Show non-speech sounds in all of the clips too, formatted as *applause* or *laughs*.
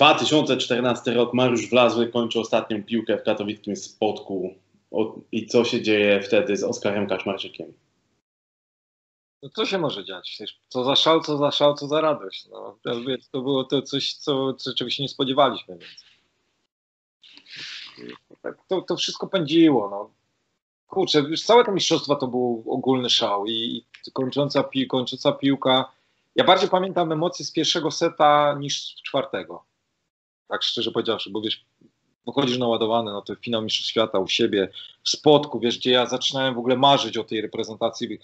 2014 rok, Mariusz Wlazły kończy ostatnią piłkę w katowickim spotku. I co się dzieje wtedy z Oskarem Kaczmarczykiem? No co się może dziać? Co za szał, co za szał, co za radość. No, to było to coś, co, co, czego się nie spodziewaliśmy. Więc. Tak, to, to wszystko pędziło. No. Kurczę, już całe to mistrzostwa to był ogólny szał i, i kończąca, pi, kończąca piłka. Ja bardziej pamiętam emocje z pierwszego seta niż z czwartego. Tak szczerze powiedziawszy, bo wiesz, wychodzisz naładowany, no to finał Mistrzostw Świata u siebie, w spotku, wiesz, gdzie ja zaczynałem w ogóle marzyć o tej reprezentacji.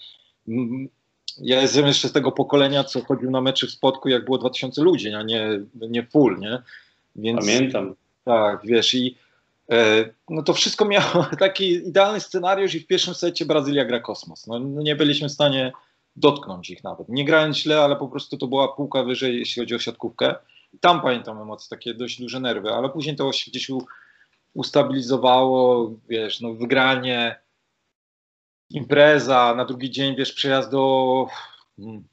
Ja jestem jeszcze z tego pokolenia, co chodził na mecze w spotku, jak było 2000 ludzi, a nie, nie full, nie? Więc, Pamiętam. Tak, wiesz, i e, no to wszystko miało *laughs* taki idealny scenariusz i w pierwszym secie Brazylia gra kosmos. No, no nie byliśmy w stanie dotknąć ich nawet. Nie grając źle, ale po prostu to była półka wyżej, jeśli chodzi o siatkówkę. Tam pamiętam emocje, takie dość duże nerwy, ale później to się gdzieś ustabilizowało, wiesz, no wygranie, impreza, na drugi dzień, wiesz, przejazd do hmm,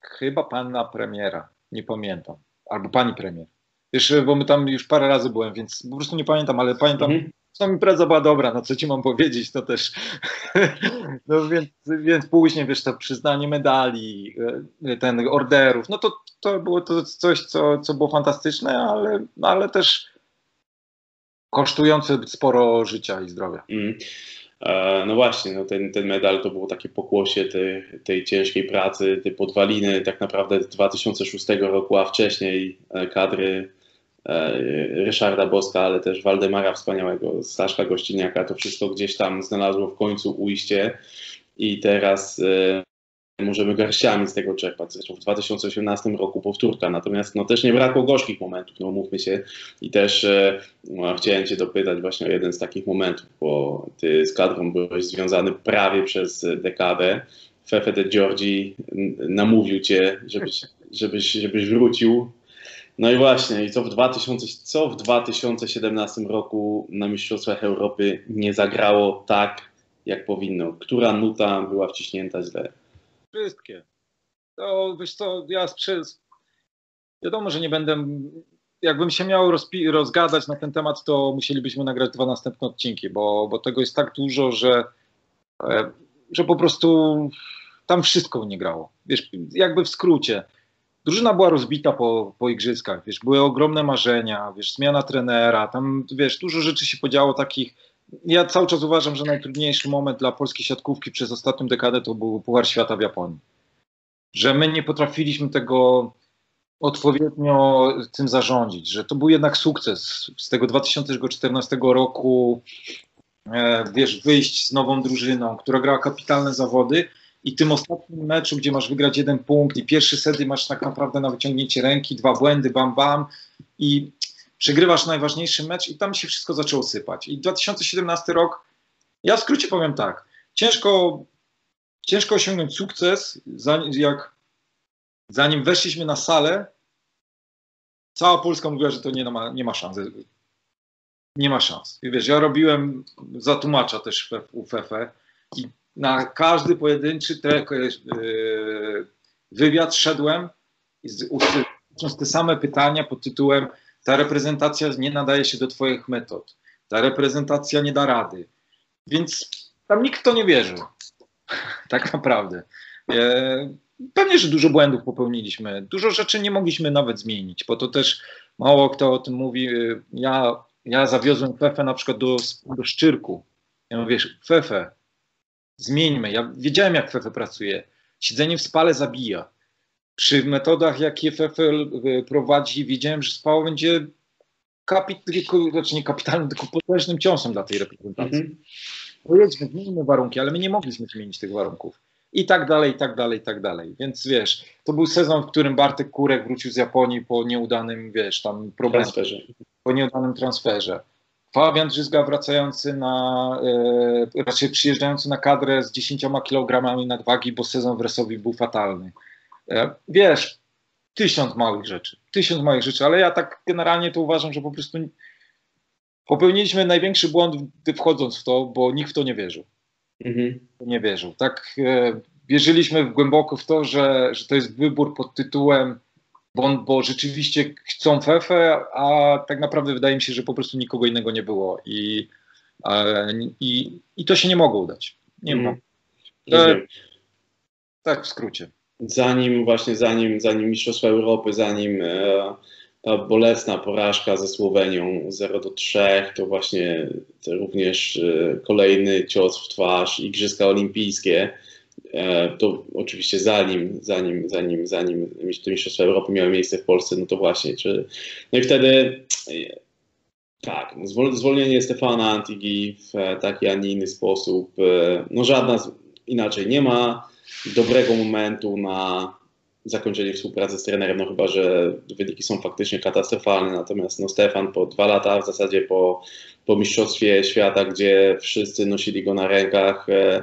chyba pana premiera, nie pamiętam, albo pani premier. Wiesz, bo my tam już parę razy byłem, więc po prostu nie pamiętam, ale pamiętam, mhm. Tam impreza była dobra, no co ci mam powiedzieć, to też. *laughs* no więc, więc później, wiesz, to przyznanie medali, e, ten orderów, no to, to było to coś, co, co było fantastyczne, ale, ale też kosztujące sporo życia i zdrowia. Mm. No właśnie, no ten, ten medal to było takie pokłosie tej, tej ciężkiej pracy, tej podwaliny tak naprawdę z 2006 roku, a wcześniej e, kadry E, Ryszarda Boska, ale też Waldemara Wspaniałego, Staszka Gościniaka, to wszystko gdzieś tam znalazło w końcu ujście. I teraz e, możemy garściami z tego czerpać. Zresztą w 2018 roku powtórka, natomiast no, też nie brakło gorzkich momentów, no mówmy się. I też e, no, chciałem Cię dopytać właśnie o jeden z takich momentów, bo Ty z kadrą byłeś związany prawie przez dekadę. Fefe de Giorgi namówił Cię, żebyś, żebyś, żebyś wrócił no i właśnie, i co w, 2000, co w 2017 roku na Mistrzostwach Europy nie zagrało tak, jak powinno? Która nuta była wciśnięta źle? Wszystkie. To wiesz co, ja przez. Wiadomo, że nie będę. Jakbym się miał rozpi- rozgadać na ten temat, to musielibyśmy nagrać dwa następne odcinki, bo, bo tego jest tak dużo, że, e, że po prostu tam wszystko nie grało. Wiesz, jakby w skrócie drużyna była rozbita po, po igrzyskach, wiesz, były ogromne marzenia, wiesz, zmiana trenera, tam, wiesz, dużo rzeczy się podziało takich, ja cały czas uważam, że najtrudniejszy moment dla polskiej siatkówki przez ostatnią dekadę to był Puchar Świata w Japonii. Że my nie potrafiliśmy tego odpowiednio tym zarządzić, że to był jednak sukces z tego 2014 roku, e, wiesz, wyjść z nową drużyną, która grała kapitalne zawody, i tym ostatnim meczu, gdzie masz wygrać jeden punkt i pierwszy set masz tak naprawdę na wyciągnięcie ręki, dwa błędy, bam, bam i przegrywasz najważniejszy mecz i tam się wszystko zaczęło sypać. I 2017 rok, ja w skrócie powiem tak, ciężko, ciężko osiągnąć sukces, zanim, jak, zanim weszliśmy na salę, cała Polska mówiła, że to nie ma, nie ma szans. Nie ma szans. I wiesz, ja robiłem za tłumacza też u Fefe i na każdy pojedynczy te, e, wywiad szedłem usłysząc te same pytania pod tytułem ta reprezentacja nie nadaje się do twoich metod, ta reprezentacja nie da rady. Więc tam nikt to nie wierzył. *laughs* tak naprawdę. E, pewnie, że dużo błędów popełniliśmy, dużo rzeczy nie mogliśmy nawet zmienić, bo to też mało kto o tym mówi. E, ja, ja zawiozłem Fefe na przykład do, do Szczyrku. Ja mówię, Fefe, Zmieńmy. Ja wiedziałem, jak FEFE pracuje. Siedzenie w spale zabija. Przy metodach, jakie FEFE e, prowadzi, wiedziałem, że spało będzie kapit, znaczy nie kapitalnym, tylko potężnym ciosem dla tej reprezentacji. Mm -hmm. Zmienimy warunki, ale my nie mogliśmy zmienić tych warunków. I tak dalej, i tak dalej, i tak dalej. Więc wiesz, to był sezon, w którym Bartek Kurek wrócił z Japonii po nieudanym, wiesz, tam problemie, transferze. po nieudanym transferze. Fabian Drzyzga wracający na, e, raczej przyjeżdżający na kadrę z 10 kilogramami nadwagi, bo sezon w Resowi był fatalny. E, wiesz, tysiąc małych rzeczy, tysiąc małych rzeczy, ale ja tak generalnie to uważam, że po prostu popełniliśmy największy błąd wchodząc w to, bo nikt w to nie wierzył. Mhm. Nie wierzył. Tak e, wierzyliśmy głęboko w to, że, że to jest wybór pod tytułem bo, bo rzeczywiście chcą Fefe, a tak naprawdę wydaje mi się, że po prostu nikogo innego nie było i, i, i to się nie mogło udać. Nie mm. mogło. Tak w skrócie. Zanim właśnie, zanim, zanim Mistrzostwa Europy, zanim e, ta bolesna porażka ze Słowenią 0 do 3, to właśnie to również e, kolejny cios w twarz, Igrzyska Olimpijskie. E, to oczywiście zanim, zanim, zanim, zanim Mistrzostwa Europy miały miejsce w Polsce, no to właśnie, czy, no i wtedy tak, no zwolnienie Stefana Antigi w taki, a nie inny sposób, no żadna, inaczej nie ma dobrego momentu na zakończenie współpracy z trenerem, no chyba, że wyniki są faktycznie katastrofalne, natomiast no Stefan po dwa lata, w zasadzie po, po Mistrzostwie Świata, gdzie wszyscy nosili go na rękach, e,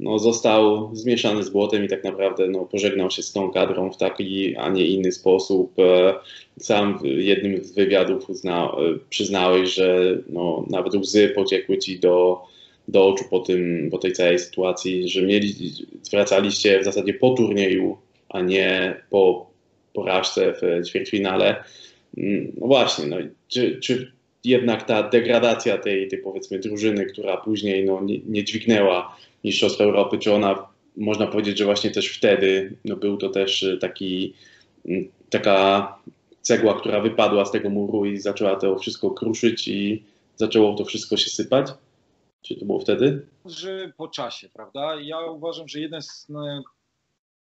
no został zmieszany z błotem i tak naprawdę no, pożegnał się z tą kadrą w taki, a nie inny sposób. E, sam w jednym z wywiadów uzna, e, przyznałeś, że no, nawet łzy pociekły ci do, do oczu po, tym, po tej całej sytuacji, że mieli, wracaliście w zasadzie po turnieju, a nie po porażce w ćwierćfinale. Mm, no właśnie, no, czy, czy jednak ta degradacja tej, tej powiedzmy drużyny, która później no, nie, nie dźwignęła Mistrzostw Europy, czy ona można powiedzieć, że właśnie też wtedy no, był to też taki, mm, taka cegła, która wypadła z tego muru i zaczęła to wszystko kruszyć i zaczęło to wszystko się sypać? Czy to było wtedy? Że po czasie, prawda? Ja uważam, że jeden z. No,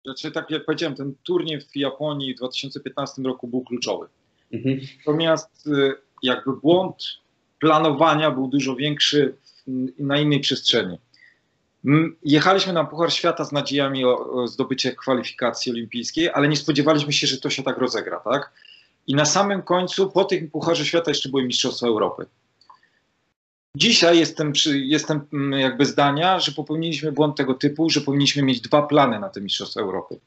znaczy, tak jak powiedziałem, ten turniej w Japonii w 2015 roku był kluczowy. Mhm. Natomiast y, jakby błąd planowania był dużo większy na innej przestrzeni. Jechaliśmy na Puchar Świata z nadziejami o, zdobycie kwalifikacji olimpijskiej, ale nie spodziewaliśmy się, że to się tak rozegra, tak? I na samym końcu, po tym Pucharze Świata jeszcze były Mistrzostwa Europy. Dzisiaj jestem, przy, jestem mm, jakby zdania, że popełniliśmy błąd tego typu, że powinniśmy mieć dwa plany na te Mistrzostwa Europy.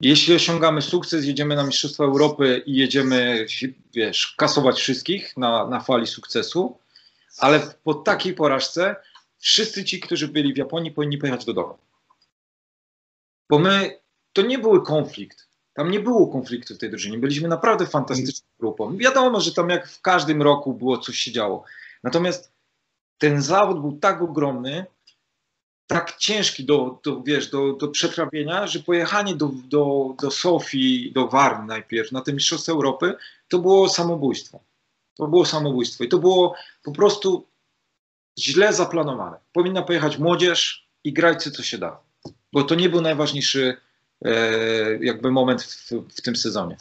Jeśli osiągamy sukces, jedziemy na Mistrzostwa Europy i jedziemy, wiesz, kasować wszystkich na, na fali sukcesu, ale po takiej porażce wszyscy ci, którzy byli w Japonii, powinni pojechać do domu. Bo my, to nie był konflikt. Tam nie było konfliktu w tej drużynie. Byliśmy naprawdę fantastyczną grupą. Wiadomo, że tam jak w każdym roku było coś się działo. Natomiast ten zawód był tak ogromny, tak ciężki do, do, wiesz, do, do przetrawienia, że pojechanie do, do, do Sofii, do Warn najpierw na te Mistrzostwa Europy, to było samobójstwo. To było samobójstwo i to było po prostu źle zaplanowane. Powinna pojechać młodzież i grajcie co się da, bo to nie był najważniejszy e, jakby moment w, w tym sezonie.